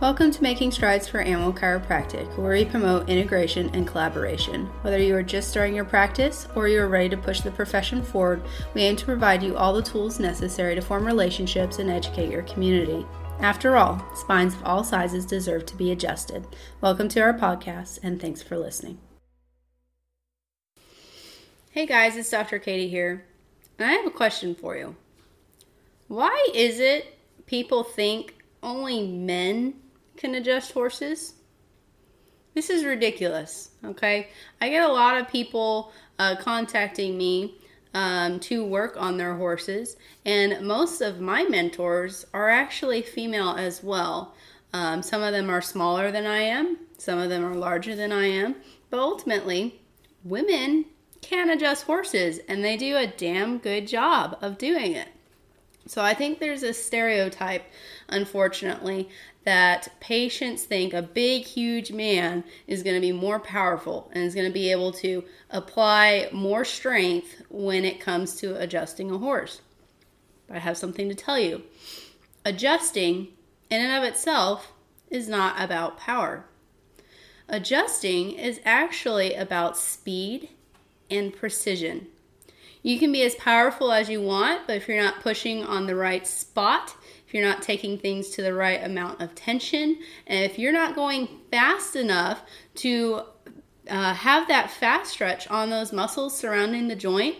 Welcome to Making Strides for Animal Chiropractic, where we promote integration and collaboration. Whether you are just starting your practice or you are ready to push the profession forward, we aim to provide you all the tools necessary to form relationships and educate your community. After all, spines of all sizes deserve to be adjusted. Welcome to our podcast, and thanks for listening. Hey guys, it's Dr. Katie here, I have a question for you. Why is it people think only men can adjust horses. This is ridiculous, okay? I get a lot of people uh, contacting me um, to work on their horses, and most of my mentors are actually female as well. Um, some of them are smaller than I am, some of them are larger than I am, but ultimately, women can adjust horses, and they do a damn good job of doing it. So I think there's a stereotype, unfortunately, that patients think a big, huge man is going to be more powerful and is going to be able to apply more strength when it comes to adjusting a horse. But I have something to tell you. Adjusting, in and of itself, is not about power. Adjusting is actually about speed and precision. You can be as powerful as you want, but if you're not pushing on the right spot, if you're not taking things to the right amount of tension, and if you're not going fast enough to uh, have that fast stretch on those muscles surrounding the joint,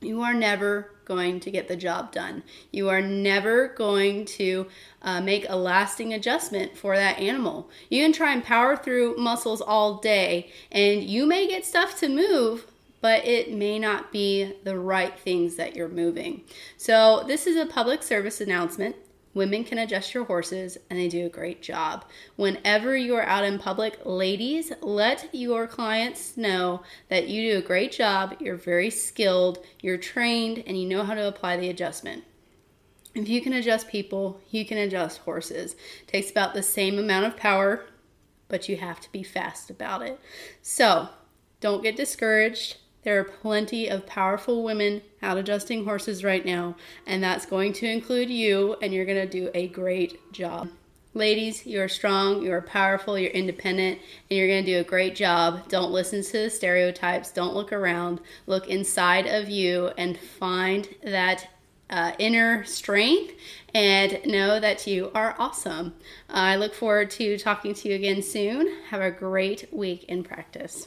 you are never going to get the job done. You are never going to uh, make a lasting adjustment for that animal. You can try and power through muscles all day, and you may get stuff to move, but it may not be the right things that you're moving. So, this is a public service announcement. Women can adjust your horses and they do a great job. Whenever you are out in public, ladies, let your clients know that you do a great job, you're very skilled, you're trained, and you know how to apply the adjustment. If you can adjust people, you can adjust horses. It takes about the same amount of power, but you have to be fast about it. So, don't get discouraged. There are plenty of powerful women out adjusting horses right now, and that's going to include you, and you're going to do a great job. Ladies, you are strong, you are powerful, you're independent, and you're going to do a great job. Don't listen to the stereotypes, don't look around. Look inside of you and find that uh, inner strength and know that you are awesome. I look forward to talking to you again soon. Have a great week in practice.